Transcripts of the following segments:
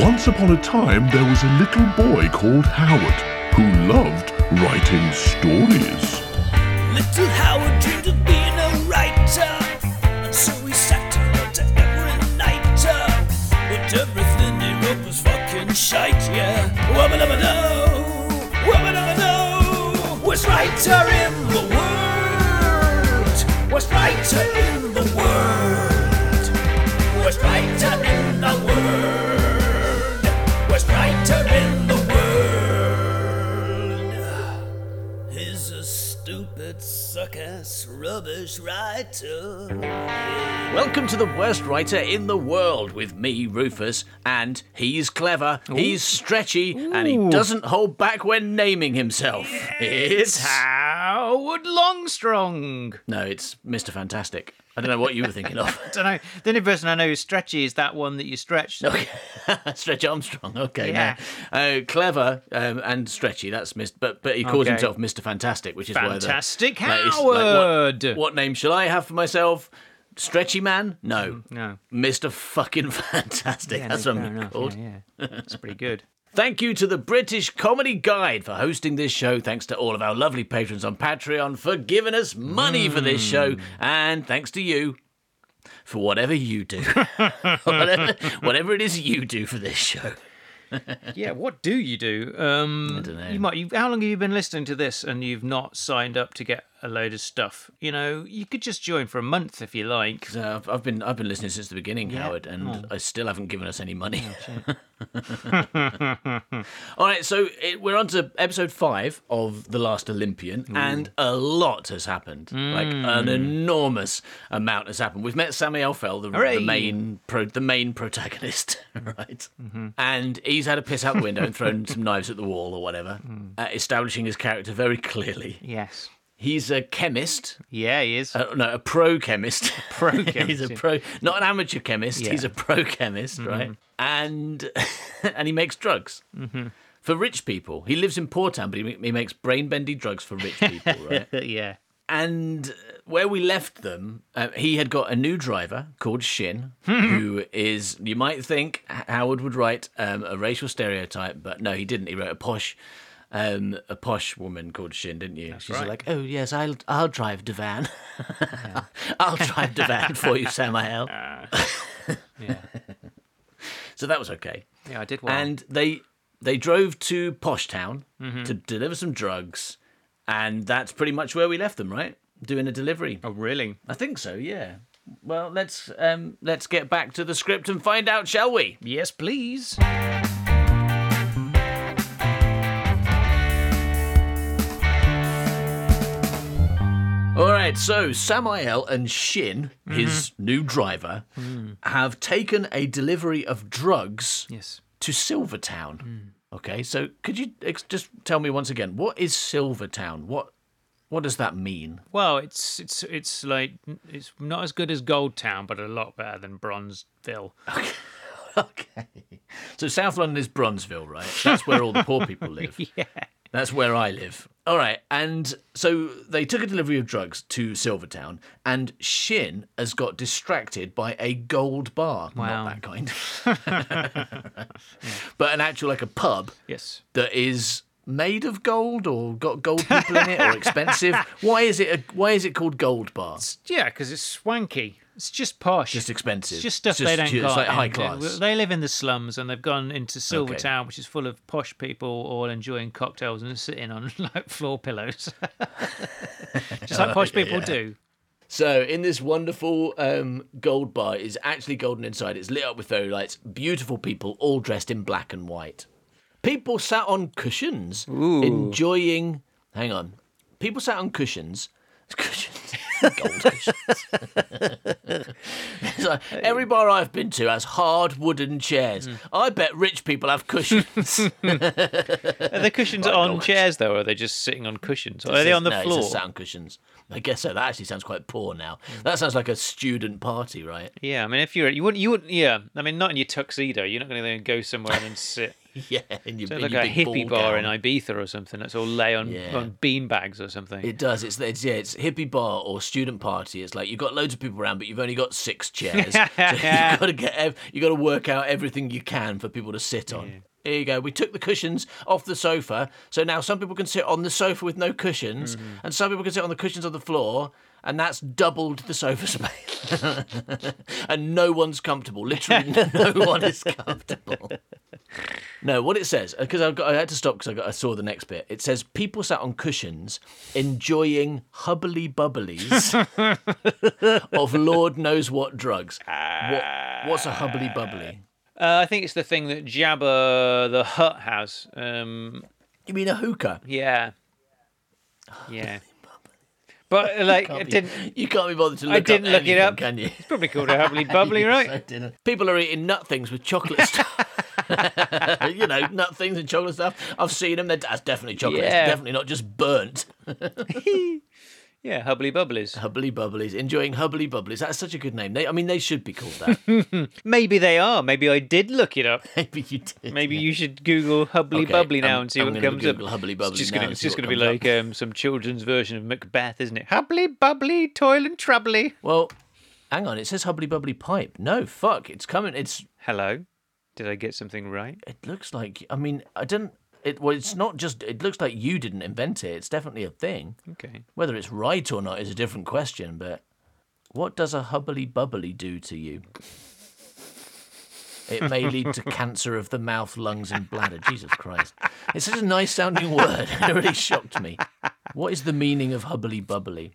Once upon a time, there was a little boy called Howard who loved writing stories. Little Howard dreamed of being a writer, and so he sat wrote every night. But everything he wrote was fucking shite, yeah. Wubba dubba do, wubba writer in the world, worst writer in suck-ass, rubbish writer. Welcome to the worst writer in the world with me, Rufus, and he's clever, he's stretchy, and he doesn't hold back when naming himself. It's Howard Longstrong. no, it's Mr. Fantastic. I don't know what you were thinking of. I don't know. The only person I know who's stretchy is that one that you stretch. Okay. Stretch Armstrong. Okay, Yeah. no. Uh, clever um, and stretchy. That's Mr. But but he calls Okay. himself Mr. Fantastic, which is why the Fantastic like, like, what- Howard. what, name shall I have for myself? Stretchy Man? No. No. Mr. Fucking Fantastic. Yeah, That's no, what I'm called. Yeah, yeah. That's pretty good. Thank you to the British Comedy Guide for hosting this show. Thanks to all of our lovely patrons on Patreon for giving us money for this show. And thanks to you for whatever you do. whatever, whatever it is you do for this show. Yeah, what do you do? Um, I dunno. You might. You, how long have you been listening to this and you've not signed up to get a load of stuff? You know, you could just join for a month if you like. So I've, I've been I've been listening since the beginning, Yeah. Howard, and Oh. I still haven't given us any money. Oh, All right, so it, we're on to episode five of The Last Olympian, and a lot has happened. Like an hmm. enormous amount has happened. We've met Samuel Fell, the, the main pro, the main protagonist, right? Mm-hmm. And he's had a piss out the window and thrown some knives at the wall or whatever, hmm. uh, establishing his character very clearly. Yes. He's a chemist, Yeah, he is. uh, no, a pro chemist. Pro chemist. he's a pro, not an amateur chemist. Yeah. He's a pro chemist, right? And and he makes drugs for rich people. He lives in Poor Town, but he, he makes brain bendy drugs for rich people, right? yeah. and where we left them, uh, he had got a new driver called Shin, who is you might think Howard would write um, a racial stereotype, but no, he didn't. He wrote a posh. Um, a posh woman called Shin, didn't you? She's right. like, "Oh yes, I'll I'll drive the van. I'll drive the van for you, Samael." Yeah. So that was okay. Yeah, I did well. And they they drove to Posh Town Mm-hmm. to deliver some drugs, and that's pretty much where we left them, right? Doing a delivery. oh, really? I think so. Yeah. Well, let's um let's get back to the script and find out, shall we? Yes, please. All right. So Samael and Shin, his Mm-hmm. new driver, Mm. have taken a delivery of drugs Yes. to Silvertown. Mm. Okay. So could you ex- just tell me once again what is Silvertown? What what does that mean? Well, it's it's it's like it's not as good as Gold Town, but a lot better than Bronzeville. Okay. Okay. So South London is Bronzeville, right? That's where all the poor people live. Yeah. That's where I live. All right. And so they took a delivery of drugs to Silvertown, and Shin has got distracted by a gold bar. Wow. Not that kind. But an actual, like a pub Yes. that is made of gold or got gold people in it or expensive. Why is it a, why is it called gold bar? Yeah, because it's swanky. It's just posh. Just expensive. It's just stuff It's they don't it's got. like high class. They live in the slums, and they've gone into Silvertown, which is full of posh people all enjoying cocktails and sitting on like floor pillows, just like posh people yeah. do. So in this wonderful um, gold bar is actually golden inside. It's lit up with fairy lights. Beautiful people, all dressed in black and white. People sat on cushions, enjoying. Hang on. People sat on cushions. Cushions. Gold cushions. Like, every bar I've been to has hard wooden chairs. Hmm. I bet rich people have cushions. Are the cushions Right, on chairs though, or are they just sitting on cushions? Or are they on the no, floor? It's just sat on cushions. I guess so. That actually sounds quite poor now. Mm. That sounds like a student party, right? Yeah, I mean, if you're you wouldn't you wouldn't yeah, I mean, not in your tuxedo. You're not going to go somewhere and sit. Yeah, in your, So in like your a big hippie bar in Ibiza or something. That's all lay on Yeah. on bean bags or something. It does. It's, it's yeah. It's hippie bar or student party. It's like you've got loads of people around, but you've only got six chairs. so you've got to get. ev- You got to work out everything you can for people to sit on. Here you go. We took the cushions off the sofa, so now some people can sit on the sofa with no cushions, Mm-hmm. and some people can sit on the cushions on the floor, and that's doubled the sofa space. and no one's comfortable. Literally, no one is comfortable. No, what it says because I, had to stop because I, I saw the next bit. It says people sat on cushions enjoying hubbly bubblies of Lord knows what drugs. What, what's a hubbly bubbly? Uh, I think it's the thing that Jabba the Hutt has. Um, You mean a hookah? yeah, yeah. But uh, like, Can't it be- didn't. You can't be bothered to look I didn't up look it up. can you? It's probably called a hubbly bubbly, right? I didn't. People are eating nut things with chocolate stuff. you know, nut things and chocolate stuff. I've seen them. They're, that's definitely chocolate. Yeah. It's definitely not just burnt. Yeah, hubbly bubblies. Hubbly bubblies. Enjoying hubbly bubblies. That's such a good name. They, I mean, they should be called that. Maybe they are. Maybe I did look it up. Maybe you did. Maybe you should Google hubbly Okay, bubbly now I'm- and see I'm what comes Google up. hubbly bubbly it's just gonna, and it's see just what gonna be like um, some children's version of Macbeth, isn't it? Hubbly bubbly, toil and troubly. Well, hang on. It says hubbly bubbly pipe. No, fuck. It's coming. It's. Hello, did I get something right? It looks like. I mean, I don't. It. Well, it's not just. It looks like you didn't invent it. It's definitely a thing. Okay. Whether it's right or not is a different question. But what does a hubbly bubbly do to you? It may lead to cancer of the mouth, lungs, and bladder. Jesus Christ. It's such a nice sounding word. It really shocked me. What is the meaning of hubbly bubbly?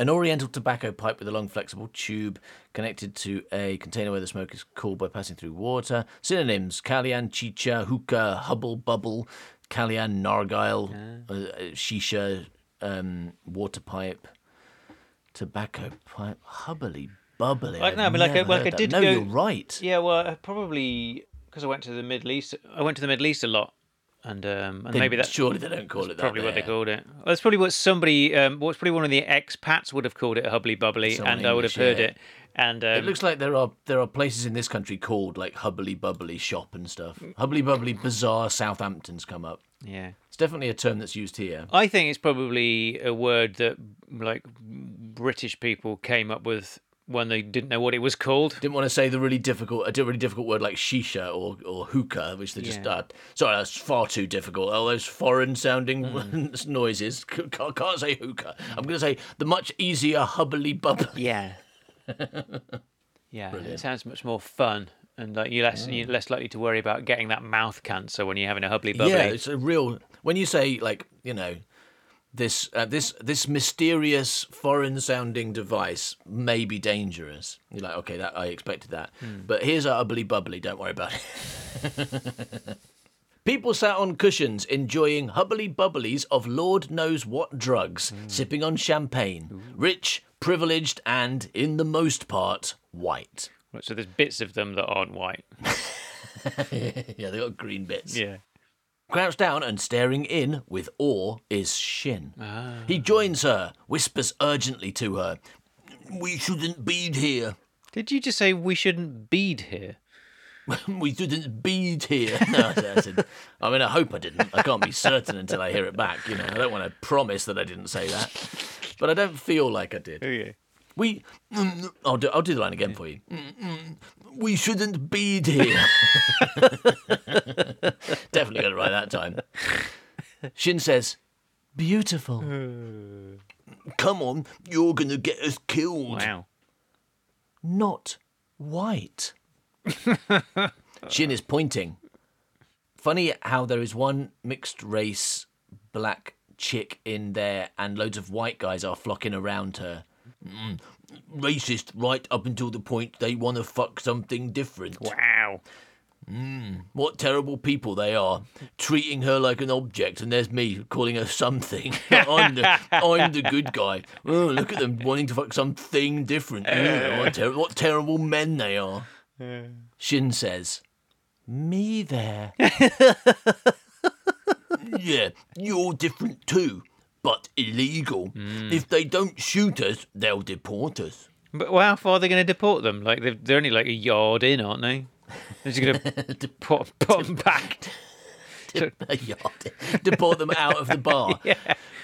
An oriental tobacco pipe with a long flexible tube connected to a container where the smoke is cooled by passing through water. Synonyms Kalian, chicha, hookah, hubble, bubble, Kalian, nargile, uh, uh, shisha, um, water pipe, tobacco pipe, hubbly bubbly. Like, no, but like, never I- like I did No, go- you're right. Yeah, well, I probably because I went to the Middle East. I went to the Middle East a lot, and um, and They- maybe that's surely they don't call it that. probably what they called it. That's probably what somebody, um, what's probably one of the expats would have called it a hubbly bubbly, Someone and I would have heard yeah. it. And um, It looks like there are there are places in this country called like Hubbly Bubbly Shop and stuff. Hubbly Bubbly Bazaar Southampton's come up. yeah. It's definitely a term that's used here. I think it's probably a word that like British people came up with when they didn't know what it was called. Didn't want to say the really difficult, a really difficult word like shisha or, or hookah, which they just Yeah. uh, sorry, that's far too difficult. All those foreign-sounding Mm. noises. Can't, can't say hookah. I'm going to say the much easier hubbly bubbly. Yeah. yeah, it sounds much more fun, and like you're less you're less likely to worry about getting that mouth cancer when you're having a hubbly bubbly. Yeah, it's a real. When you say like you know, this uh, this this mysterious foreign-sounding device may be dangerous. You're like, okay, that I expected that, but here's a bubbly bubbly. Don't worry about it. People sat on cushions enjoying hubbly bubblies of Lord knows what drugs, sipping on champagne, rich, privileged, and, in the most part, white. Right, So there's bits of them that aren't white. yeah, they got green bits. Yeah. Crouched down and staring in with awe is Shin. He joins her, whispers urgently to her, We shouldn't bead here. Did you just say we shouldn't bead here? we shouldn't bead here. No, I said, I mean, I hope I didn't. I can't be certain until I hear it back. You know, I don't want to promise that I didn't say that, but I don't feel like I did. yeah. We, I'll do, I'll do the line again for you. We shouldn't be here. Definitely got it right that time. Shin says, "Beautiful. Come on, you're gonna get us killed." Wow. Not white. Shin is pointing. Funny how there is one mixed race black chick in there, and loads of white guys are flocking around her. Mm, racist right up until the point they want to fuck something different. Wow. What terrible people they are, treating her like an object, and there's me calling her something. I'm, the, I'm the good guy. Oh, look at them wanting to fuck something different. Oh, what, ter- what terrible men they are. Shin says, Me there. yeah, you're different too. But illegal. If they don't shoot us, they'll deport us. But well, how far are they going to deport them? Like they're, they're only like a yard in, aren't they? They're just going to put, put them back. a yard. Deport them out of the bar.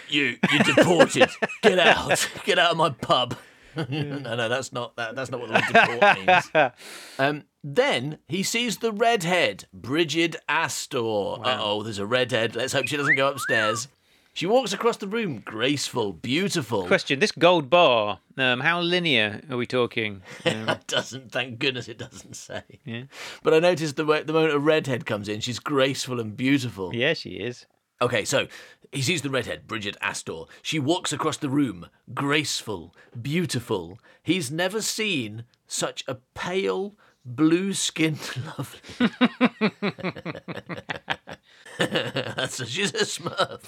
You, you're deported. Get out. Get out of my pub. no, no, that's not that. That's not what the word deport means. Um, then he sees the redhead, Bridget Astor. Uh oh, there's a redhead. Let's hope she doesn't go upstairs. She walks across the room, graceful, beautiful. Question: This gold bar, um, how linear are we talking? Um, It doesn't. Thank goodness it doesn't say. Yeah. But I noticed the way- the moment a redhead comes in, she's graceful and beautiful. yeah, she is. Okay, so he sees the redhead, Bridget Astor. She walks across the room, graceful, beautiful. He's never seen such a pale, blue skinned lovely. so she's a smurf.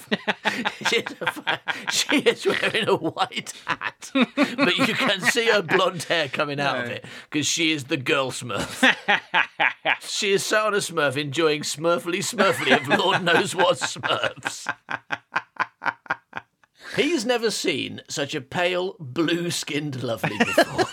she's a fa- she is wearing a white hat, but you can see her blonde hair coming out of it because she is the girl smurf. She is sat on a smurf enjoying smurfly smurfly of Lord knows what smurfs. He's never seen such a pale, blue skinned lovely before.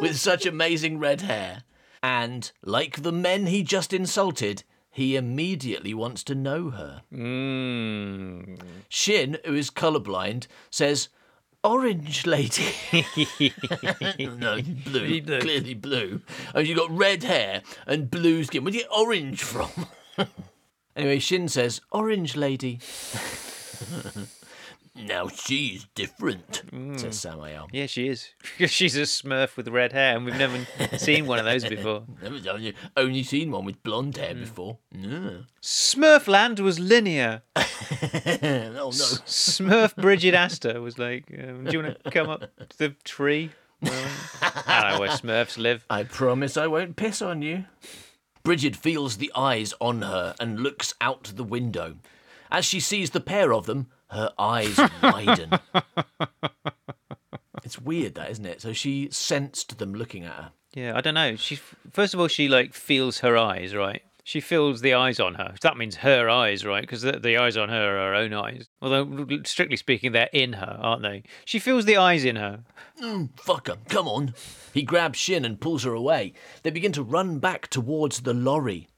With such amazing red hair. And, like the men he just insulted, he immediately wants to know her. Mm. Shin, who is colourblind, says, Orange lady. no, blue, Blue. Clearly blue. Oh, you got red hair and blue skin. Where do you get orange from? anyway, Shin says, Orange lady. now she's different, says Samael. Yeah, she is. Because she's a Smurf with red hair, and we've never seen one of those before. Never only, only seen one with blonde hair before. No. Smurfland was linear. oh no. Smurf Bridget Astor was like, um, "Do you want to come up to the tree?" Well, I don't know where Smurfs live. I promise I won't piss on you. Bridget feels the eyes on her and looks out the window. As she sees the pair of them, her eyes widen. it's weird, that isn't it? So she sensed them looking at her. Yeah, I don't know. She first of all she like feels her eyes, right? She feels the eyes on her. That means her eyes, right? Because the, the eyes on her are her own eyes. Although strictly speaking, they're in her, aren't they? She feels the eyes in her. Mm, fuck 'em, come on. He grabs Shin and pulls her away. They begin to run back towards the lorry.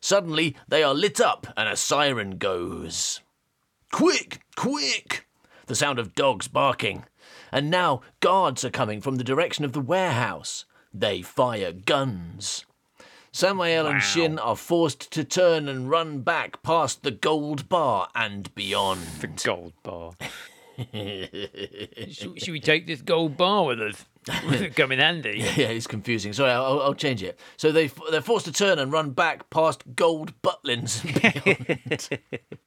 Suddenly, they are lit up and a siren goes. Quick, quick! The sound of dogs barking. And now guards are coming from the direction of the warehouse. They fire guns. Samael and Shin are forced to turn and run back past the gold bar and beyond. The gold bar. should, should we take this gold bar with us? Come in handy. Yeah, it's confusing. Sorry, I'll, I'll change it. So they they're forced to turn and run back past gold butlins and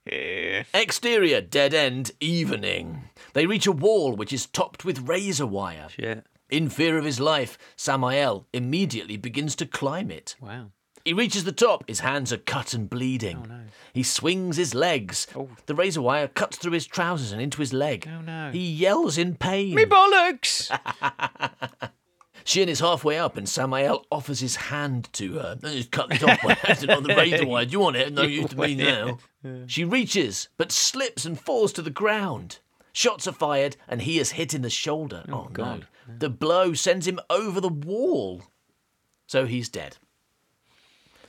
beyond. Exterior dead end evening. They reach a wall which is topped with razor wire. Shit. In fear of his life, Samael immediately begins to climb it. Wow. He reaches the top. His hands are cut and bleeding. Oh, no. He swings his legs. Oh. The razor wire cuts through his trousers and into his leg. Oh, no. He yells in pain. Me bollocks! Shin is halfway up and Samael offers his hand to her. Cut the top by accident on the razor wire. Do you want it? No use to me now. She reaches, but slips and falls to the ground. Shots are fired and he is hit in the shoulder. Oh, oh God. no. The blow sends him over the wall. So he's dead.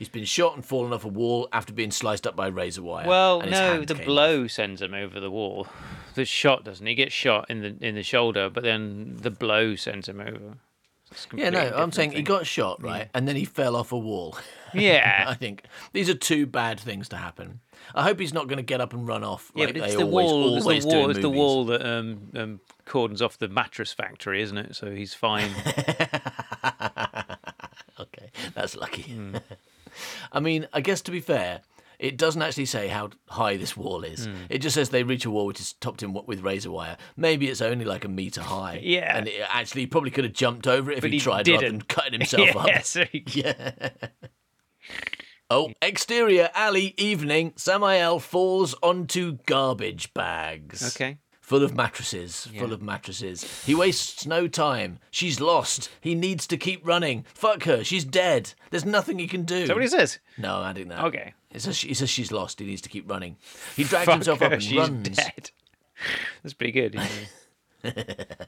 He's been shot and fallen off a wall after being sliced up by razor wire. Well, no, the blow sends him over the wall. The shot doesn't. He gets shot in the in the shoulder, but then the blow sends him over. Yeah, no, I'm saying he got shot, right? And then he fell off a wall. Yeah. I think these are two bad things to happen. I hope he's not going to get up and run off. yeah, like but it's they the always, wall. It's the wall. It's the wall that um, um cordons off the mattress factory, isn't it? So he's fine. Okay, that's lucky. Hmm. I mean, I guess to be fair, it doesn't actually say how high this wall is. Hmm. It just says they reach a wall which is topped in with razor wire. Maybe it's only like a meter high. Yeah. and it actually he probably could have jumped over it if But he, he tried rather than didn't. cutting himself yeah, up. so he- Oh, exterior alley evening. Samael falls onto garbage bags. Okay. Full of mattresses, full of mattresses. He wastes no time. She's lost. He needs to keep running. Fuck her. She's dead. There's nothing he can do. Is that what he says? No, I'm adding that. Okay. It says, he says she's lost. He needs to keep running. He drags Fuck himself her, up and she's runs. dead. That's pretty good.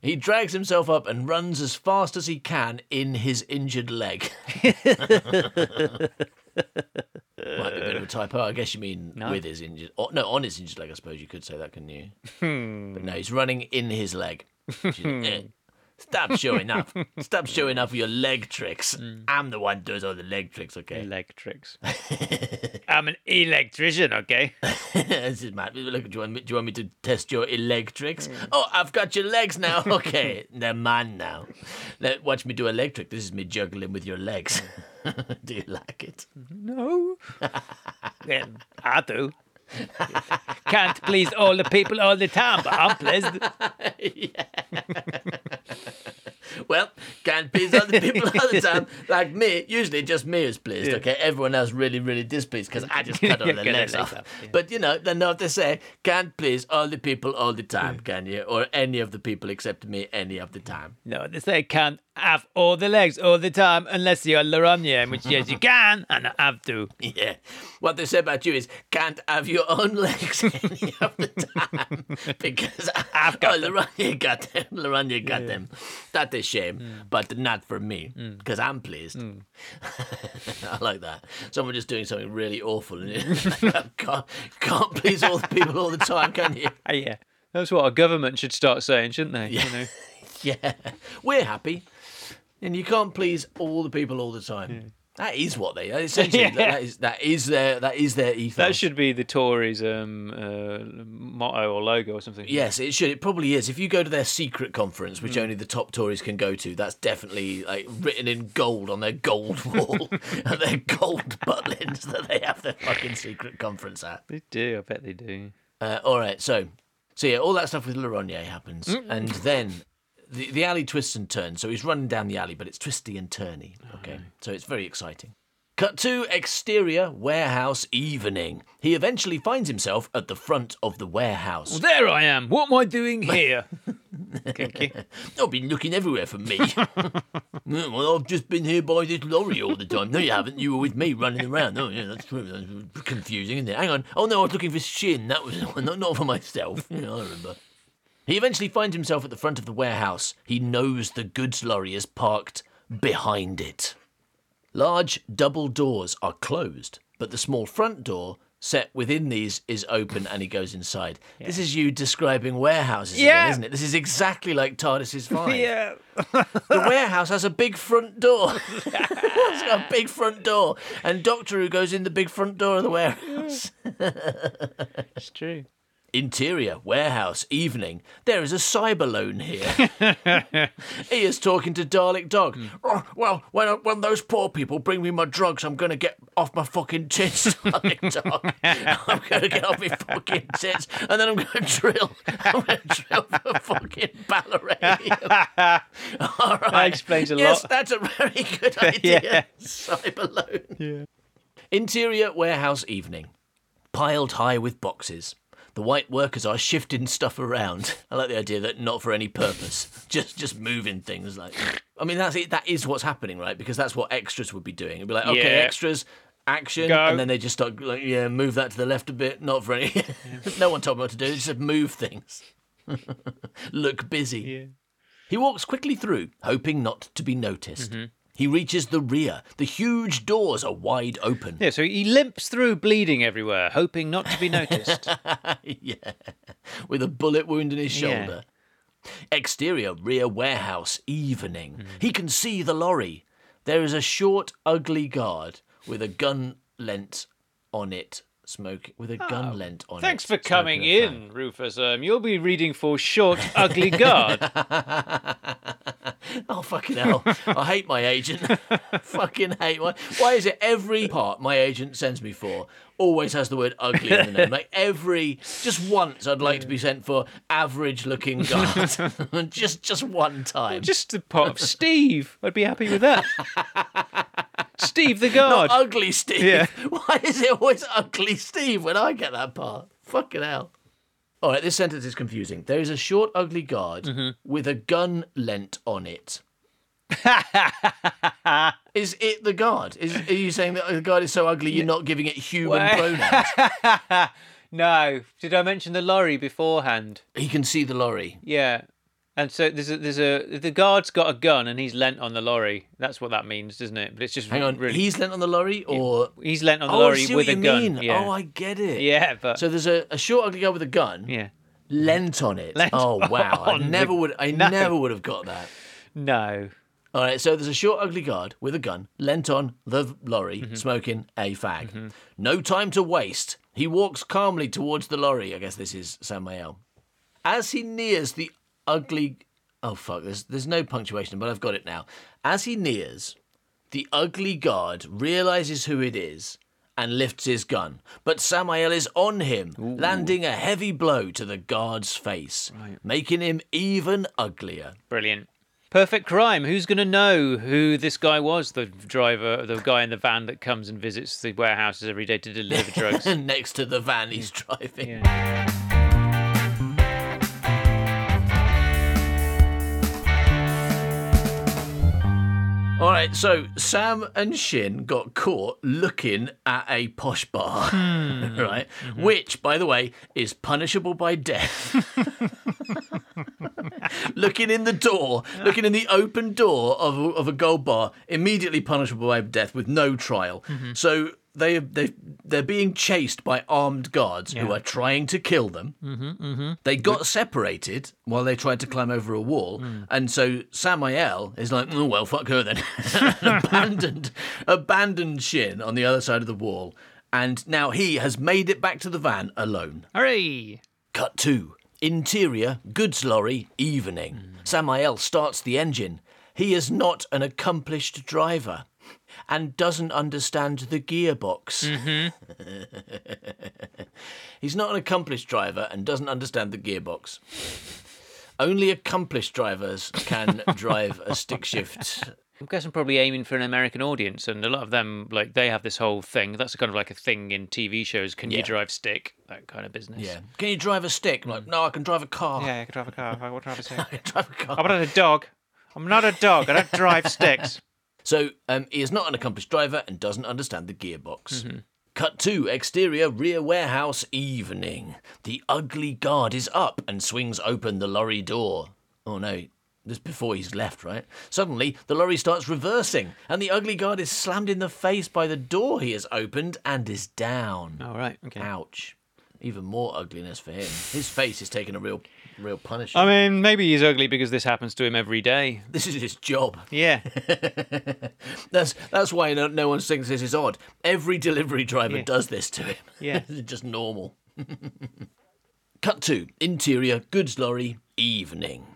He drags himself up and runs as fast as he can in his injured leg. Might be a bit of a typo. I guess you mean with his injured. Oh, no, on his injured leg. I suppose you could say that, couldn't you? But no, he's running in his leg. Which is, eh. Stop showing off. Stop showing off your leg tricks. I'm the one who does all the leg tricks. Okay. Electrics. I'm an electrician, okay? this is Matt. Look, do you, want me, do you want me to test your electrics? Mm. Oh, I've got your legs now. Okay, they're mine now. Let, watch me do electric. This is me juggling with your legs. do you like it? No. well, I do. Can't please all the people all the time, but I'm pleased. Well, can't please other people all the time. Like me, usually just me is pleased. Okay, everyone else really, really displeased because I just cut all the their legs off. yeah. But you know, they know what they say. Can't please all the people all the time, can you? Or any of the people except me any of the time. No, they say can't have all the legs all the time unless you're Laranya, in which yes you can and I have to. Yeah. What they say about you is can't have your own legs any of the time because I've got oh, Laranya got them. Laranya got them. That's a shame, but not for me because I'm pleased. I like that. Someone just doing something really awful and can't, can't please all the people all the time, can you? Ah, yeah. That's what our government should start saying, shouldn't they? You know. Yeah. We're happy. And you can't please all the people all the time. That is what they essentially. Yeah. that is that is their that is their ethos. That should be the Tories' um, uh, motto or logo or something. Yes, it should. It probably is. If you go to their secret conference, which only the top Tories can go to, that's definitely like written in gold on their gold wall and their gold butlins that they have their fucking secret conference at. They do. I bet they do. Uh, all right, so so yeah, all that stuff with Laranya happens, Mm. and then the the alley twists and turns. So he's running down the alley, but it's twisty and turny. Oh, Okay, so it's very exciting. Cut to exterior warehouse evening. He eventually finds himself at the front of the warehouse. There I am. What am I doing here? I've been looking everywhere for me. Well, I've just been here by this lorry all the time. No, you haven't. You were with me running around. Oh, yeah, that's true. That's confusing, isn't it? Hang on. Oh, no, I was looking for Shin. That was not, not for myself. Yeah, I remember. He eventually finds himself at the front of the warehouse. He knows the goods lorry is parked behind it. Large double doors are closed, but the small front door set within these is open and he goes inside. This is you describing warehouses Yeah. again, isn't it? This is exactly like TARDIS's Five. Yeah. The warehouse has a big front door. it's got a big front door. And Doctor Who goes in the big front door of the warehouse. It's true. Interior, warehouse, evening. There is a cyberlone here. he is talking to Dalek Dog. Oh, well, when, when those poor people bring me my drugs, I'm going to get off my fucking tits, Dalek Dog. I'm going to get off my fucking tits, and then I'm going to drill. I'm going to drill for fucking Ballerina. All right. That explains a yes, lot. that's a very good idea. Yeah. Cyberlone. Yeah. Interior warehouse evening. Piled high with boxes. The white workers are shifting stuff around. I like the idea that not for any purpose, just just moving things. Like, I mean, that's it. That is what's happening, right? Because that's what extras would be doing. It'd be like, okay, Yeah. extras, action, Go. and then they just start like, yeah, move that to the left a bit. Not for any. no one told me what to do. They just said move things. Look busy. Yeah. He walks quickly through, hoping not to be noticed. Mm-hmm. He reaches the rear. The huge doors are wide open. Yeah, so he limps through bleeding everywhere, hoping not to be noticed. yeah, with a bullet wound in his Yeah. shoulder. Exterior rear warehouse, evening. Hmm. He can see the lorry. There is a short, ugly guard with a gun lent on it, smoke with a gun lent on Thanks it. for coming a in, Rufus. Um, you'll be reading for Short, Ugly Guard. Oh fucking hell! I hate my agent. fucking hate my. Why is it every part my agent sends me for always has the word ugly in the name? Like every, just once, I'd like to be sent for average-looking guard. just, just one time. Just the part of Steve. I'd be happy with that. Steve the Not Guard. ugly Steve. Yeah. Why is it always ugly Steve when I get that part? Fucking hell. All right, this sentence is confusing. There is a short, ugly guard Mm-hmm. with a gun lent on it. is it the guard? Is are you saying that the guard is so ugly you're not giving it human Well- pronouns? no. Did I mention the lorry beforehand? he can see the lorry. Yeah. And so there's a, there's a the guard's got a gun and he's lent on the lorry. That's what that means, doesn't it? But it's just Hang on, really he's lent on the lorry, or he's lent on the oh, I lorry see with what a you gun. mean. Yeah. Oh, I get it. yeah, but So there's a, a short, ugly guy with a gun yeah. lent on it. Lent oh wow! I on the- never would. I No. never would have got that. No. All right, so there's a short, ugly guard with a gun, lent on the lorry, Mm-hmm. smoking a fag. No time to waste. He walks calmly towards the lorry. I guess this is Samuel. As he nears the ugly. Oh, fuck, there's, there's no punctuation, but I've got it now. As he nears, the ugly guard realizes who it is and lifts his gun. But Samael is on him, landing a heavy blow to the guard's face, making him even uglier. Brilliant. Perfect crime. Who's going to know who this guy was? The driver, the guy in the van that comes and visits the warehouses every day to deliver drugs. next to the van he's driving. Yeah. All right, so Sam and Shin got caught looking at a posh bar, hmm. right? Mm-hmm. Which, by the way, is punishable by death. looking in the door, looking in the open door of a, of a gold bar, immediately punishable by death with no trial. Mm-hmm. So they they they're being chased by armed guards who are trying to kill them. Mm-hmm, mm-hmm, They got separated while they tried to climb over a wall, mm. and so Samael is like, "Oh well, fuck her then," abandoned abandoned Shin on the other side of the wall, and now he has made it back to the van alone. Hooray! Cut two. Interior, goods lorry, evening. Mm. Samael starts the engine. He is not an accomplished driver and doesn't understand the gearbox. Mm-hmm. He's not an accomplished driver and doesn't understand the gearbox. Only accomplished drivers can drive a stick shift. I guess I'm probably aiming for an American audience, and a lot of them, like, they have this whole thing. That's kind of like a thing in TV shows. Can Yeah. you drive stick? That kind of business. Yeah. Can you drive a stick? I'm like, mm. no, I can drive a car. Yeah, I can drive a car. I can drive a stick. I can drive a car. I'm not a dog. I'm not a dog. I don't drive sticks. So um, he is not an accomplished driver and doesn't understand the gearbox. Mm-hmm. Cut two, exterior rear warehouse evening. The ugly guard is up and swings open the lorry door. Oh no, this before he's left, right? Suddenly, the lorry starts reversing, and the ugly guard is slammed in the face by the door he has opened and is down. All right. Okay. Ouch. Even more ugliness for him. His face is taking a real, real punishment. I mean, maybe he's ugly because this happens to him every day. this is his job. Yeah. That's that's why no, no one thinks this is odd. Every delivery driver Yeah. does this to him. Yeah. it's just normal. Cut two. Interior goods lorry. Evening.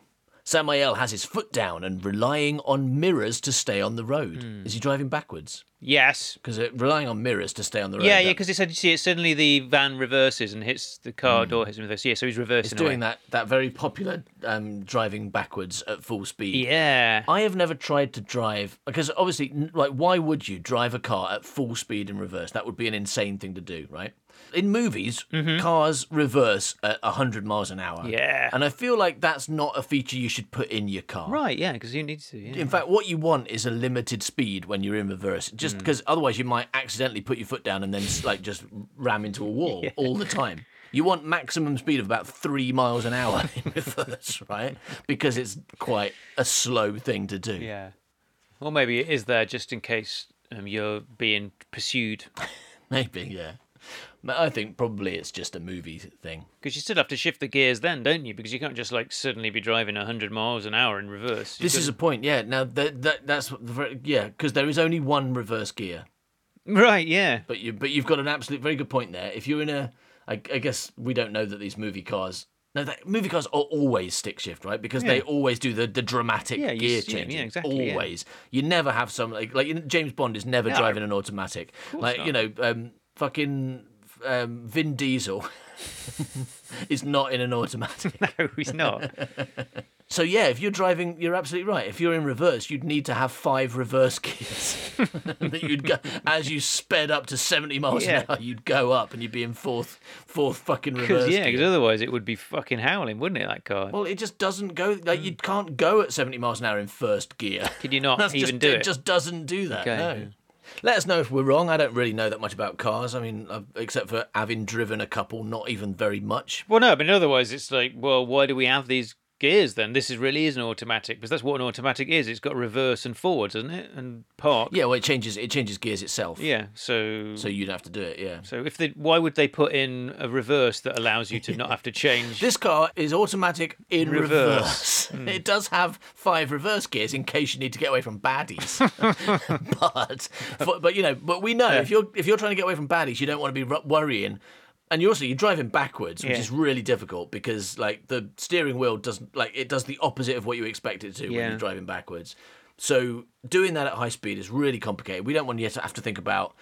Samael has his foot down and relying on mirrors to stay on the road. Hmm. Is he driving backwards? yes. Because relying on mirrors to stay on the road. Yeah, yeah, because it said you see it suddenly the van reverses and hits the car door, hits him with this. Yeah, so he's reversing. it's doing that that very popular um, driving backwards at full speed. Yeah. I have never tried to drive because obviously, like, why would you drive a car at full speed in reverse? That would be an insane thing to do, right? In movies, cars reverse at 100 miles an hour. Mm-hmm. Yeah. And I feel like that's not a feature you should put in your car. Right. Yeah, because you need to. Yeah. In fact, what you want is a limited speed when you're in reverse, Mm. just because otherwise you might accidentally put your foot down and then like just ram into a wall all the time. You want maximum speed of about three miles an hour in reverse, right? Because it's quite a slow thing to do. Yeah. Or maybe it is there just in case um, you're being pursued. Maybe, yeah. But I think probably it's just a movie thing. Because you still have to shift the gears then, don't you? Because you can't just like suddenly be driving 100 miles an hour in reverse. You've This is a point, yeah. Now that, that that's what the very, yeah, because there is only one reverse gear. Right, yeah. but you but you've got an absolute very good point there. If you're in a, I, I guess we don't know that these movie cars. No, that, movie cars are always stick shift, right? Because they always do the, the dramatic Yeah, you gear change. yeah, exactly, yeah. Always. You never have some like like James Bond is never No, driving an automatic. Like you know, um, fucking um, Vin Diesel is not in an automatic. No, he's not. So yeah, if you're driving, you're absolutely right. If you're in reverse, you'd need to have five reverse gears. that you'd go as you sped up to 70 miles Yeah. an hour, you'd go up and you'd be in fourth, fourth fucking reverse. Because yeah, because otherwise it would be fucking howling, wouldn't it? That car. Well, it just doesn't go. Like you can't go at 70 miles an hour in first gear. Could you not That's even just, do it? it? just doesn't do that. Okay, No. Let us know if we're wrong. I don't really know that much about cars. I mean, uh, except for having driven a couple, not even very much. Well, no, but otherwise it's like, well, why do we have these gears then? This is really is an automatic because that's what an automatic is. It's got reverse and forward, doesn't it? And park. Yeah, well, it changes. It changes gears itself. Yeah. So. So you'd have to do it. Yeah. So if they, why would they put in a reverse that allows you to not have to change? This car is automatic in Reverse. Reverse. Hmm. It does have five reverse gears in case you need to get away from baddies. but, for, but you know, but we know if you're if you're trying to get away from baddies, you don't want to be worrying. And you also you're driving backwards, which Yeah. is really difficult because like the steering wheel doesn't like it does the opposite of what you expect it to when you're driving backwards. So doing that at high speed is really complicated. We don't want you to have to think about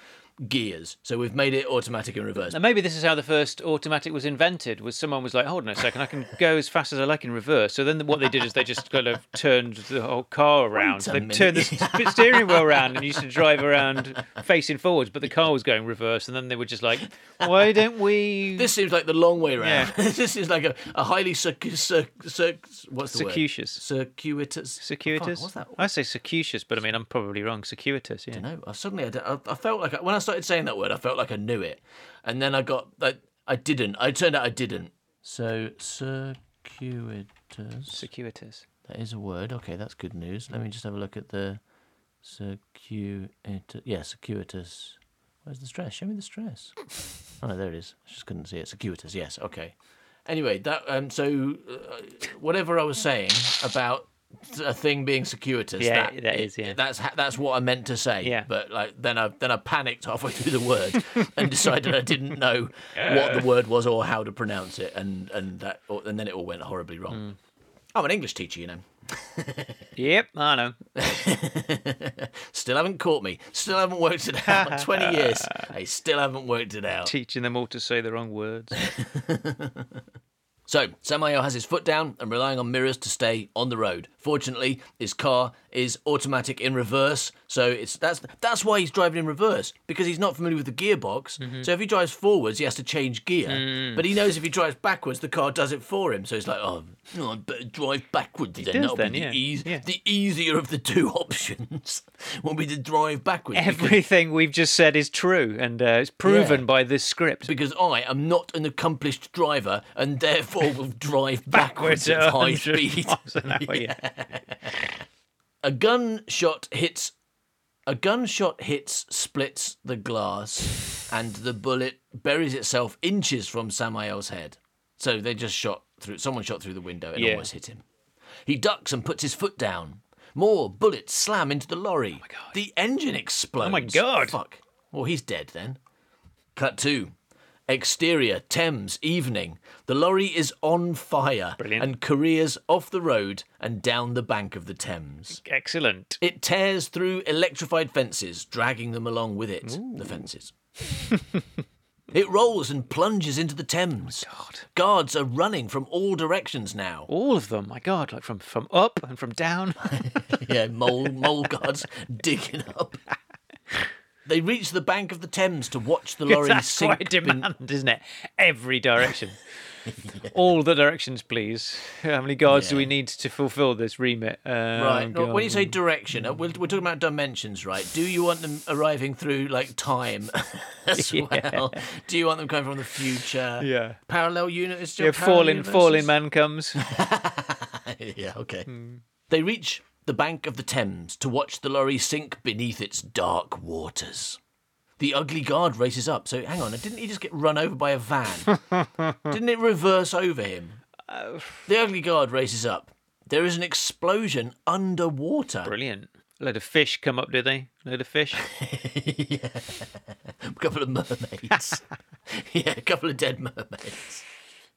gears, so we've made it automatic in reverse. And maybe this is how the first automatic was invented. Was someone was like, hold on a second, I can go as fast as I like in reverse. So then what they did is they just kind of turned the whole car around. They minute. turned the steering wheel around and used to drive around facing forwards, but the car was going reverse. And then they were just like, why don't we? This seems like the long way round. Yeah. this is like a, a highly circ, circ, circ, what's the Circuitous. word? Circuitous. Circuitous. Fuck, what's that? I say circuitous, but I mean I'm probably wrong. Circuitous, yeah. No, I suddenly I felt like I, when I started saying that word, I felt like I knew it, and then I got I, I didn't. I turned out I didn't. So circuitous. Circuitous. That is a word. Okay, that's good news. Let me just have a look at the circuitous. Yeah, circuitous. Where's the stress? Show me the stress. Oh there it is. I just couldn't see it. Circuitous. Yes. Okay. Anyway, that um. So uh, whatever I was saying about a thing being circuitous. Yeah, that, that is, yeah. That's that's what I meant to say. Yeah. But like then I then I panicked halfway through the word and decided I didn't know what the word was or how to pronounce it, and and that and then it all went horribly wrong. Hmm. I'm an English teacher, you know. Yep, I know. Still haven't caught me. Still haven't worked it out. 20 years. I still haven't worked it out. Teaching them all to say the wrong words. So, Samael has his foot down and relying on mirrors to stay on the road. Fortunately, his car is automatic in reverse, so it's that's that's why he's driving in reverse because he's not familiar with the gearbox. So if he drives forwards, he has to change gear. But he knows if he drives backwards, the car does it for him. So it's like, oh, no, I'd better drive backwards then. That'll then, be yeah. the, eas- Yeah. the easier of the two options. will be to drive backwards. because- Everything we've just said is true, and uh, it's proven Yeah. by this script. because I am not an accomplished driver and therefore will drive backwards, Backwards at high speed. hour, yeah. A gunshot hits. A gunshot hits, splits the glass, and the bullet buries itself inches from Samael's head. So they just shot through. Someone shot through the window and Yeah. almost hit him. He ducks and puts his foot down. More bullets slam into the lorry. Oh my God. The engine explodes. Oh my God. Fuck. Well, he's dead then. Cut two. Exterior, Thames, evening. The lorry is on fire Brilliant. and careers off the road and down the bank of the Thames. Excellent. It tears through electrified fences, dragging them along with it, the fences. it rolls and plunges into the Thames. Oh God. Guards are running from all directions now. All of them, my God, like from, from up and from down. yeah, mole, mole guards digging up. They reach the bank of the Thames to watch the lorry That's sink. quite ben- demand, isn't it? Every direction. All the directions, please. How many guards do we need to fulfill this remit? Oh, Right. when you say direction, uh, we're, we're talking about dimensions, right? Do you want them arriving through like time as Yeah. well? Do you want them coming from the future? Yeah. Parallel unit is still Yeah, falling, falling man comes. yeah. Okay. Hmm. They reach the bank of the Thames to watch the lorry sink beneath its dark waters. The ugly guard races up. So hang on, didn't he just get run over by a van? didn't it reverse over him? The ugly guard races up. There is an explosion underwater. Brilliant. A load of fish come up, do they? A load of fish. A couple of mermaids. yeah, a couple of dead mermaids.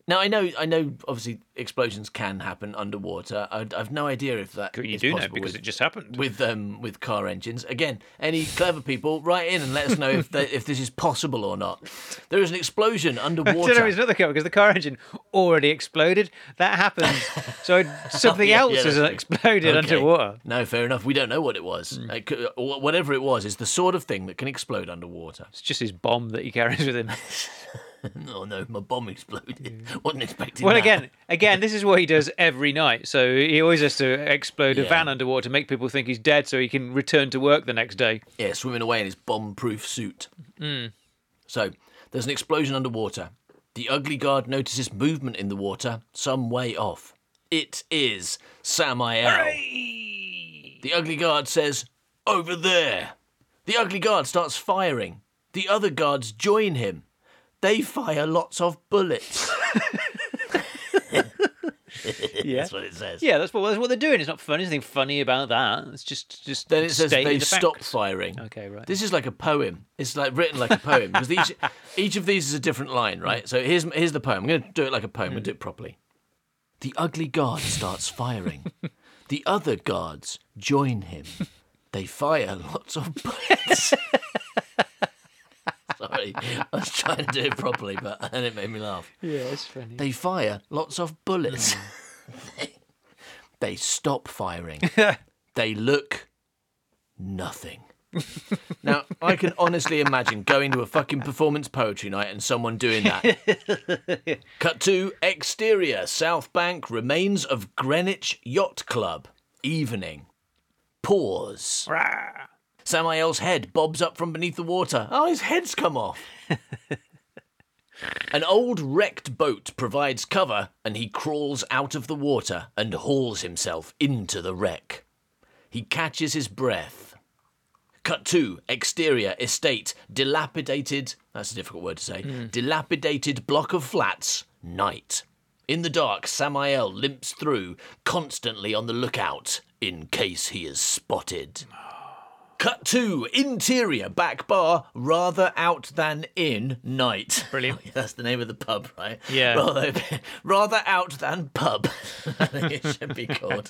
Now I know, I know. Obviously, explosions can happen underwater. I, I've no idea if that You do know because with, it just happened. with um with car engines. Again, any clever people, write in and let us know if the, if this is possible or not. There is an explosion I don't know, underwater. it's not the car because the car engine already exploded. That happened. So something Yeah, else yeah, has exploded Okay. underwater. No, fair enough. We don't know what it was. Hmm. It could- whatever it was is the sort of thing that can explode underwater. It's just his bomb that he carries with him. Oh no, my bomb exploded. Wasn't expecting Well, that. again, again, this is what he does every night. So he always has to explode a Yeah. van underwater to make people think he's dead, so he can return to work the next day. Yeah, swimming away in his bomb-proof suit. Hmm. So there's an explosion underwater. The ugly guard notices movement in the water some way off. It is Samael. The ugly guard says, "Over there." The ugly guard starts firing. The other guards join him. They fire lots of bullets. Yeah. That's what it says. Yeah, that's what that's what they're doing. It's not funny. There's nothing funny about that. It's just just Then it says they the stop facts. firing. Okay, right. This is like a poem. It's like written like a poem because each each of these is a different line, right? So here's here's the poem. I'm going to do it like a poem. Going do it properly. The ugly guard starts firing. the other guards join him. They fire lots of bullets. Sorry, I was trying to do it properly, but then it made me laugh. Yeah, it's funny. They fire lots of bullets. Hmm. they stop firing. they look nothing. now, I can honestly imagine going to a fucking performance poetry night and someone doing that. Cut to exterior, South Bank, remains of Greenwich Yacht Club. Evening. Pause. Samael's head bobs up from beneath the water. Oh, his head's come off. An old wrecked boat provides cover, and he crawls out of the water and hauls himself into the wreck. He catches his breath. Cut to, exterior, estate, dilapidated, that's a difficult word to say, hmm. dilapidated block of flats, night. In the dark, Samael limps through, constantly on the lookout, in case he is spotted. Oh, Cut to, interior, back bar, rather out than in, night. Brilliant. That's the name of the pub, right? Yeah. Rather, rather out than pub, I think it should be called.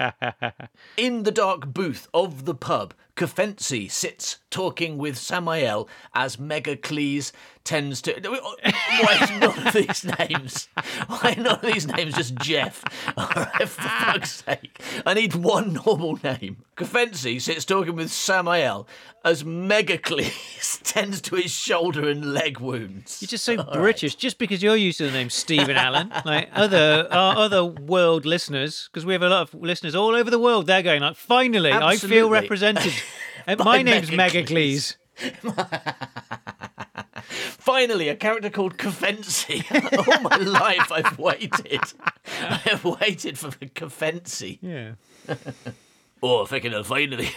In the dark booth of the pub, Kafensi sits talking with Samael as Megacles tends to. Why is none of these names? Why none of these names just Jeff? For fuck's sake. I need one normal name. Kafensi sits talking with Samael as Megacles tends to his shoulder and leg wounds. You're just so British, just because you're used to the name Stephen Allen. Like other our other world listeners, because we have a lot of listeners all over the world. They're going like, finally, I feel represented. Uh, and my name's Megacles. Finally, a character called Kafensi. All my life, I've waited. I have waited for the Kafensi. Yeah. Oh, fucking hell, finally.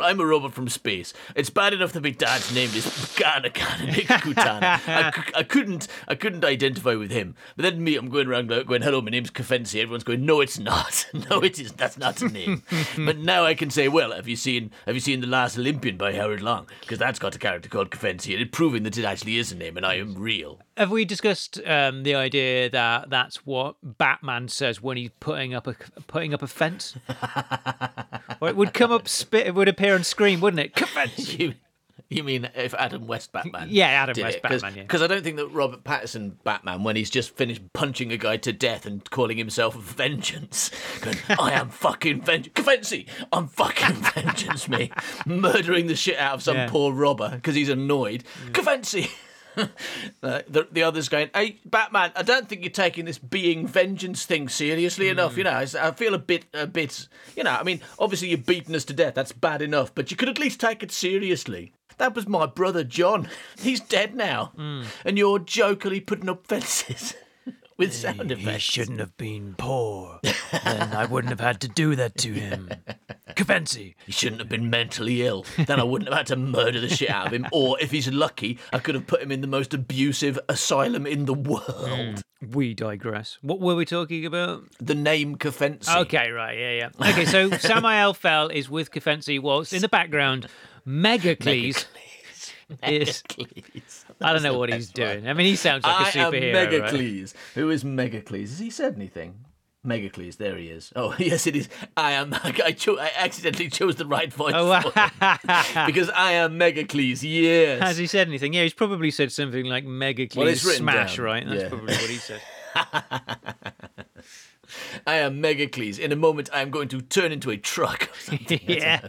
I'm a robot from space. It's bad enough that my dad's name is Kana Kutana. I, I couldn't I couldn't identify with him. But then me, I'm going around going, hello, my name's Kafensi. Everyone's going, no, it's not. No, it isn't. That's not a name. but now I can say, well, have you seen have you seen The Last Olympian by Howard Long? Because that's got a character called Kafensi, and it proving that it actually is a name, and I am real. Have we discussed um, the idea that that's what Batman says when he's putting up a putting up a fence? or it would come up, spit, it would appear on screen, wouldn't it? Fence. You, you mean if Adam West Batman? Yeah, Adam West it? Batman, yeah. Because I don't think that Robert Pattinson Batman, when he's just finished punching a guy to death and calling himself Vengeance, going, I am fucking Vengeance. Fancy, I'm fucking Vengeance, me. Murdering the shit out of some Yeah. poor robber because he's annoyed. Fancy. Uh, Uh, the, the others going, hey, Batman, I don't think you're taking this being vengeance thing seriously enough. You hmm. know, I, feel a bit, a bit, you know, I mean, obviously you're beating us to death. That's bad enough, but you could at least take it seriously. That was my brother John. He's dead now. Hmm. And you're jokily putting up fences with sound effects. He shouldn't have been poor. then I wouldn't have had to do that to him. Fancy. He shouldn't have been mentally ill. Then I wouldn't have had to murder the shit out of him. Or if he's lucky, I could have put him in the most abusive asylum in the world. Hmm. We digress. What were we talking about? The name Kafensi. Okay, right, yeah, yeah. Okay, so Samael Fell is with Kafensi whilst in the background, Megacles is Megacles. I don't know what he's one. doing. I mean, he sounds like a I am superhero. right? Megacles. Who is Megacles? Has he said anything? Megacles, there he is. Oh, yes, it is. I am. I, cho- I accidentally chose the right voice Oh, for him. because I am Megacles. Yes. Has he said anything? Yeah, he's probably said something like Megacles Well, Smash, down. right? That's Yeah. probably what he said. I am Megacles. In a moment, I am going to turn into a truck. yeah.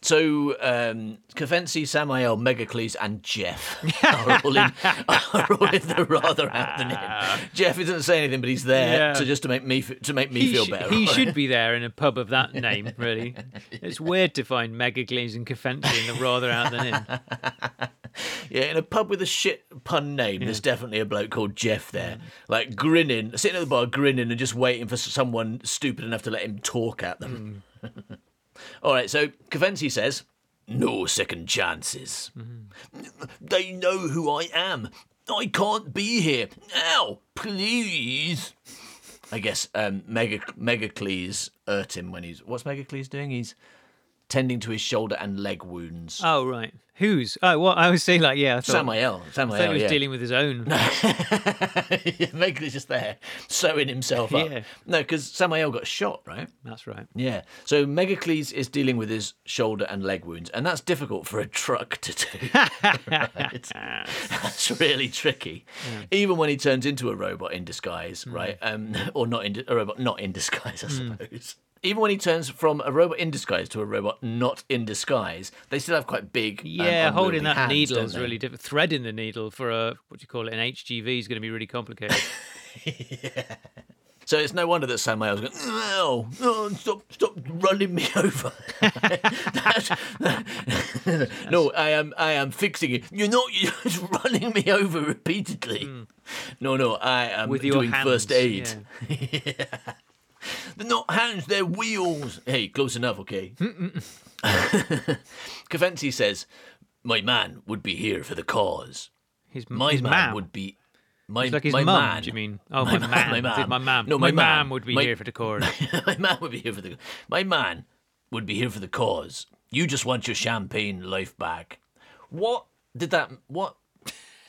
So, um, Kafensi, Samael, Megacles, and Jeff are all in, are all in the rather out than in. Jeff doesn't say anything, but he's there Yeah. to just to make me to make me He, feel sh- better. he right? should be there in a pub of that name, really. It's weird to find Megacles and Kafensi in the rather out than in. Yeah, in a pub with a shit pun name, there's definitely a bloke called Jeff there, like grinning, sitting at the bar, grinning, and just waiting for someone stupid enough to let him talk at them. All right, so Kafensi says, "No second chances. They know who I am. I can't be here. Now, please." I guess um, Mega Megacles hurt him when he's. What's Megacles doing? He's tending to his shoulder and leg wounds. Oh, right. Whose? Oh, what? I was saying, like, yeah, I thought, Samael. I thought he was yeah. dealing with his own. Megacles just there, sewing himself up. Yeah. No, because Samael got shot, right? That's right. Yeah. So Megacles is dealing with his shoulder and leg wounds, and that's difficult for a truck to do. Right? That's really tricky. Even when he turns into a robot in disguise, right? Um, or not in a robot not in disguise, I suppose. Even when he turns from a robot in disguise to a robot not in disguise, they still have quite big. um, Yeah, holding that hands, needle is they? really difficult. Threading the needle for a, what do you call it, an HGV is going to be really complicated. So it's no wonder that Samael's going, no, no, stop, stop running me over. That- no, I am, I am fixing it. You're not, you're just running me over repeatedly. No, no, I am. With your doing hands. first aid. yeah. They're not hands, they're wheels. Hey, close enough, okay? Kafensi says, my man would be here for the cause. His, My his man mam. would be. My, It's like his my mum, man. do you mean? Oh, My my, man, man. my man. My mam. No, my my mam man. would be My- here for the chorus. my man would be here for the my man would be here for the cause. You just want your champagne life back. What did that what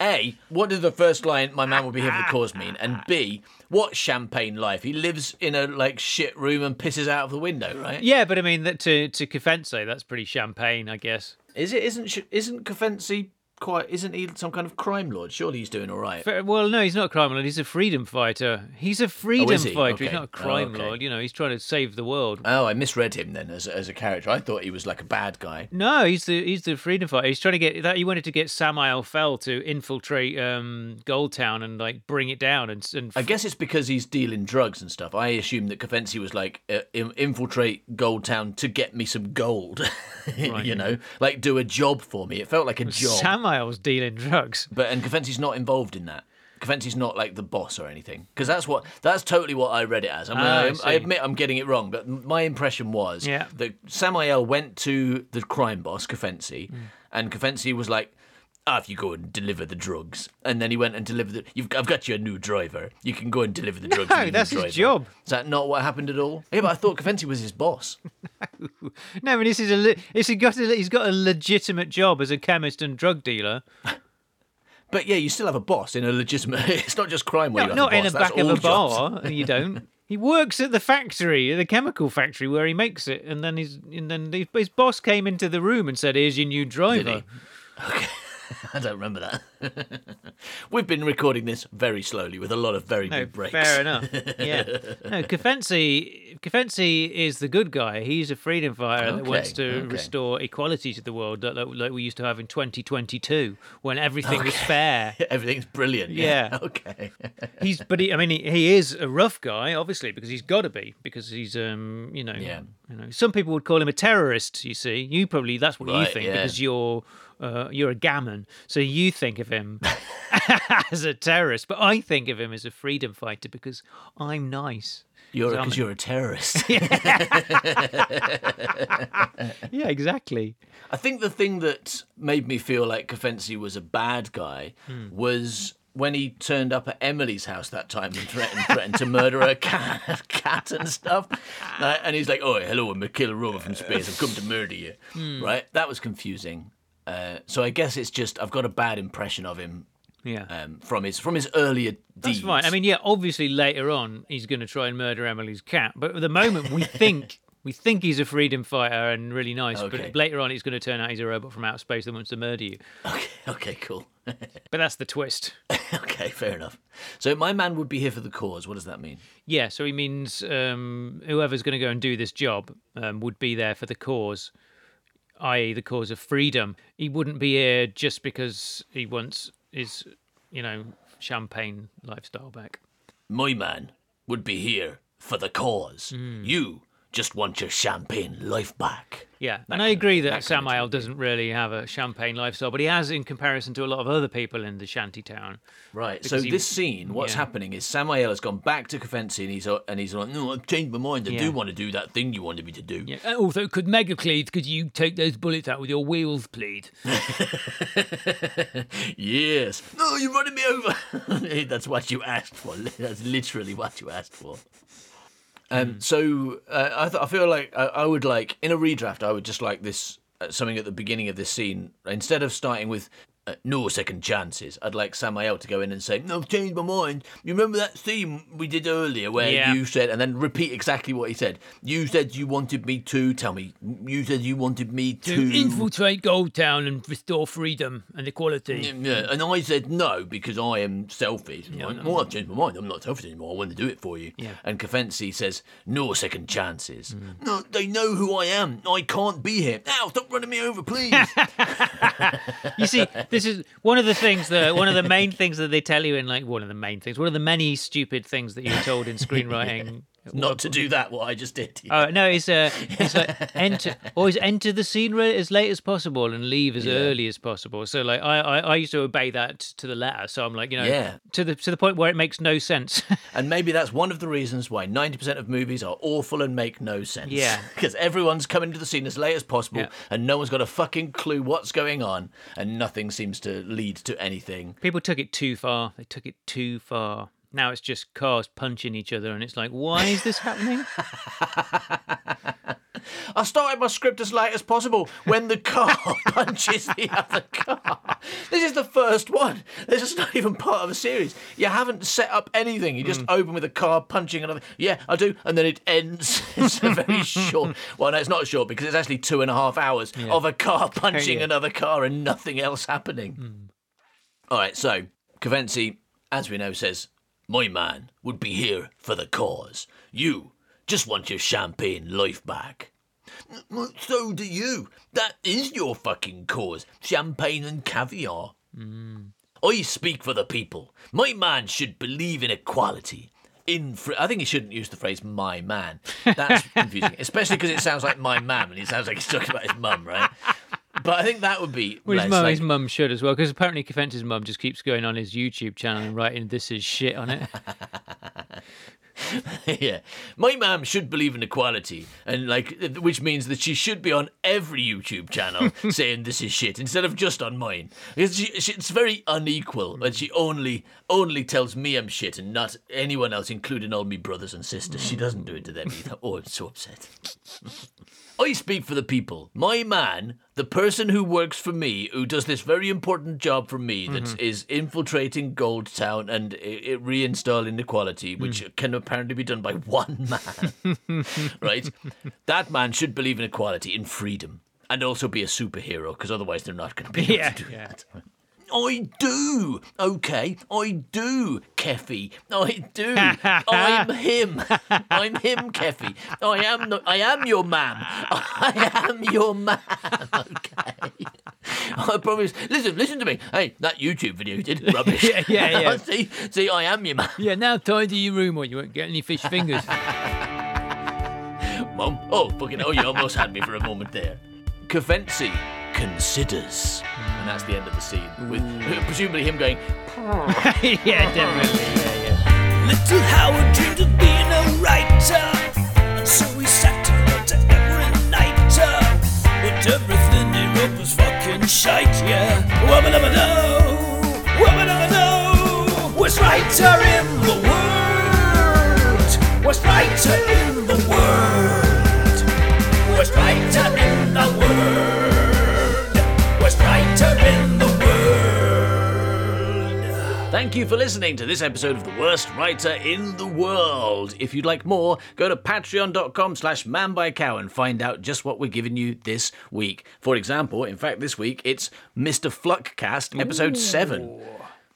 A, what did the first line my man would be here for the cause mean? And B, what champagne life? He lives in a like shit room and pisses out of the window, right? yeah, but I mean, that to to Kefense, that's pretty champagne, I guess. Is it isn't isn't Kafensi quite isn't he some kind of crime lord? Surely he's doing all right. Well, no, he's not a crime lord. He's a freedom fighter. He's a freedom Oh, he? fighter. Okay. He's not a Oh, crime okay. lord. You know, he's trying to save the world. Oh, I misread him then as as a character. I thought he was like a bad guy. No, he's the he's the freedom fighter. He's trying to get that. He wanted to get Samael Fell to infiltrate um, Goldtown and like bring it down and and I guess it's because he's dealing drugs and stuff. I assume that Kafensi was like uh, in- infiltrate Goldtown to get me some gold, you know, like do a job for me. It felt like a job, Samael's dealing drugs. but and Kafensi's not involved in that. Kafensi's not like the boss or anything because that's what that's totally what I read it as. I, mean, Ah, I I. I admit I'm getting it wrong, but my impression was Yeah. that Samael went to the crime boss Kafensi, Mm. and Kafensi was like. Ah, if you go and deliver the drugs, and then he went and delivered. The, You've, I've got you a new driver. You can go and deliver the drugs. new that's his job. Is that not what happened at all? Yeah, but I thought Kafensi was his boss. No, I mean this is a he got a, he's got a legitimate job as a chemist and drug dealer. But yeah, you still have a boss in a legitimate. It's not just crime where No, not a in the back of a bar. You don't. He works at the factory, the chemical factory where he makes it, and then his and then the, his boss came into the room and said, "Here's your new driver." Okay. I don't remember that. We've been recording this very slowly with a lot of very No, big breaks. fair enough. Yeah. No, Kafensi, Kafensi is the good guy. He's a freedom fighter that wants to okay. restore equality to the world, like, like we used to have in 2022, when everything was fair. Everything's brilliant. Yeah. Okay. He's, but he, I mean, he, he is a rough guy, obviously, because he's got to be, because he's, um, you know, Yeah. you know, some people would call him a terrorist. You see, you probably that's what you think yeah. because you're, uh, you're a gammon, so you think of him as a terrorist. But I think of him as a freedom fighter because I'm nice. You're because you're a terrorist. Yeah, exactly. I think the thing that made me feel like Kafensi was a bad guy Hmm. was when he turned up at Emily's house that time and threatened, threatened to murder a cat, cat and stuff. And he's like, "Oh, hello, I'm Michaela Rover from space. I've come to murder you." Hmm. Right? That was confusing. Uh, so I guess it's just I've got a bad impression of him Yeah. um, from his from his earlier That's deeds. fine. I mean, yeah, obviously later on he's going to try and murder Emily's cat, but at the moment we think we think he's a freedom fighter and really nice. Okay. But later on, it's going to turn out he's a robot from outer space that wants to murder you. okay, okay, cool. But that's the twist. okay, fair enough. So my man would be here for the cause. What does that mean? Yeah, so he means um, whoever's going to go and do this job um, would be there for the cause, i.e., the cause of freedom. He wouldn't be here just because he wants his, you know, champagne lifestyle back. My man would be here for the cause. Hmm. You just want your champagne life back. Yeah, and I agree that, that Samael doesn't really have a champagne lifestyle, but he has in comparison to a lot of other people in the shanty town. Right. So he- this scene, what's yeah. happening is Samael has gone back to Kafensi and he's uh, and he's like, no, I've changed my mind. I Yeah. do want to do that thing you wanted me to do. Yeah. And also, could Megacles, could you take those bullets out with your wheels, please? yes. No, you're running me over. That's what you asked for. That's literally what you asked for. Um, so uh, I, th- I feel like I, I would like in a redraft. I would just like this uh, something at the beginning of this scene instead of starting with uh, no second chances. I'd like Samael to go in and say, "No, I've changed my mind. You remember that scene we did earlier where Yeah. you said," and then repeat exactly what he said. You said you wanted me to tell me. You said you wanted me to, To infiltrate Goldtown and restore freedom and equality. Yeah, and I said no because I am selfish. Like, well, I've changed my mind. I'm not selfish anymore. I want to do it for you. Yeah. And Kafensi says, no second chances. No, they know who I am. I can't be here. Now, stop running me over, please. You see, this is one of the things that one of the main things that they tell you in like one of the main things, one of the many stupid things that you're told in screenwriting. Not to do that, what I just did. Oh no, it's uh, it's like enter always enter the scene as late as possible and leave as early as possible. So like I, I I used to obey that to the letter. So I'm like you know Yeah. to the to the point where it makes no sense. And maybe that's one of the reasons why 90% of movies are awful and make no sense. Yeah. Because everyone's coming to the scene as late as possible Yeah. and no one's got a fucking clue what's going on and nothing seems to lead to anything. People took it too far. They took it too far. Now it's just cars punching each other, and it's like, why is this happening? I started my script as late as possible when the car punches the other car. This is the first one. This is not even part of a series. You haven't set up anything. You just hmm. open with a car punching another. Yeah, I do. And then it ends. It's a very short. Well, no, it's not short because it's actually two and a half hours of a car punching Yeah. another car and nothing else happening. Hmm. All right, so Kafensi, as we know, says, My man would be here for the cause. You just want your champagne life back. So do you. That is your fucking cause. Champagne and caviar. Mm. I speak for the people. My man should believe in equality. In fr- I think he shouldn't use the phrase "my man." That's confusing, especially because it sounds like "my man" and he sounds like he's talking about his mum, right? But I think that would be Well, his mum, like- his mum should as well, because apparently Kefence's mum just keeps going on his YouTube channel and writing "this is shit" on it. yeah, my mum should believe in equality, and like, which means that she should be on every YouTube channel saying this is shit instead of just on mine. Because she, she, it's very unequal, and she only only tells me I'm shit and not anyone else, including all my brothers and sisters. She doesn't do it to them either. Oh, I'm so upset. I speak for the people. My man, the person who works for me, who does this very important job for me, that mm-hmm. is infiltrating Goldtown and i- i- reinstalling equality, which mm. can apparently be done by one man, right? That man should believe in equality, in freedom, and also be a superhero, because otherwise they're not going to be able Yeah, to do yeah. that. I do. Okay, I do, Keffy. I do. I'm him. I'm him, Keffy. I am. The, I am your man. I am your man. Okay. I promise. Listen, listen to me. Hey, that YouTube video you did rubbish. Yeah, yeah, yeah. see, see, I am your man, yeah, now tidy your room or you won't get any fish fingers. Mum. Oh, fucking. Oh, you almost had me for a moment there. Kafensi considers, and that's the end of the scene with mm. presumably him going. yeah, definitely. Yeah, yeah. Little Howard dreamed of being a writer, and so he sat and wrote every night. But everything he wrote was fucking shite, yeah. Woman of a no, woman of a no, worst writer in the world, worst writer in the world, Thank you for listening to this episode of The Worst Writer in the World. If you'd like more, go to patreon.com slash manbuycow and find out just what we're giving you this week. For example, in fact, this week it's Mr. Fluckcast, episode 7.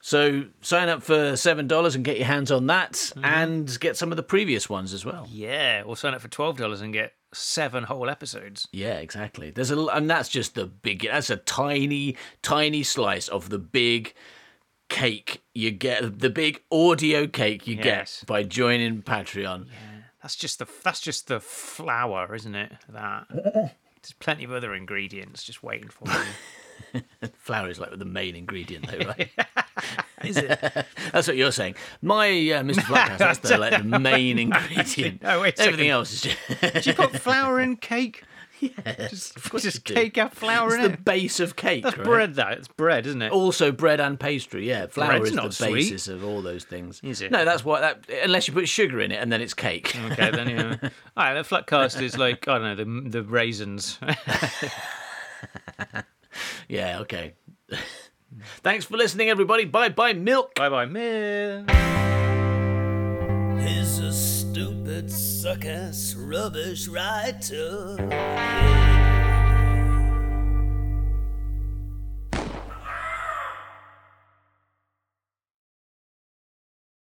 So sign up for $7 and get your hands on that mm-hmm. and get some of the previous ones as well. Yeah, or sign up for twelve dollars and get seven whole episodes. Yeah, exactly. There's a, and that's just the big. That's a tiny, tiny slice of the big cake you get. The big audio cake you Yes. get by joining Patreon. Yeah. That's just the that's just the flour, isn't it? That there's plenty of other ingredients just waiting for you. Flour is like the main ingredient, though, right? Is it? that's what you're saying. My uh, Mr. Fluckhouse, that's the, like, the main ingredient. No, wait Everything second. else is just, Do you put flour in cake? Yes, of course Just you do. cake have flour It's in the it. base of cake. That's right? bread. That it's bread, isn't it? Also, bread and pastry. Yeah, flour Bread's is the sweet. basis of all those things. Is it? No, that's what that. Unless you put sugar in it, and then it's cake. Okay, then yeah. All right, the flatcast is like I don't know the the raisins. Yeah, okay. Thanks for listening, everybody. Bye bye, milk. bye bye, man. A suck ass, rubbish writer. Yeah.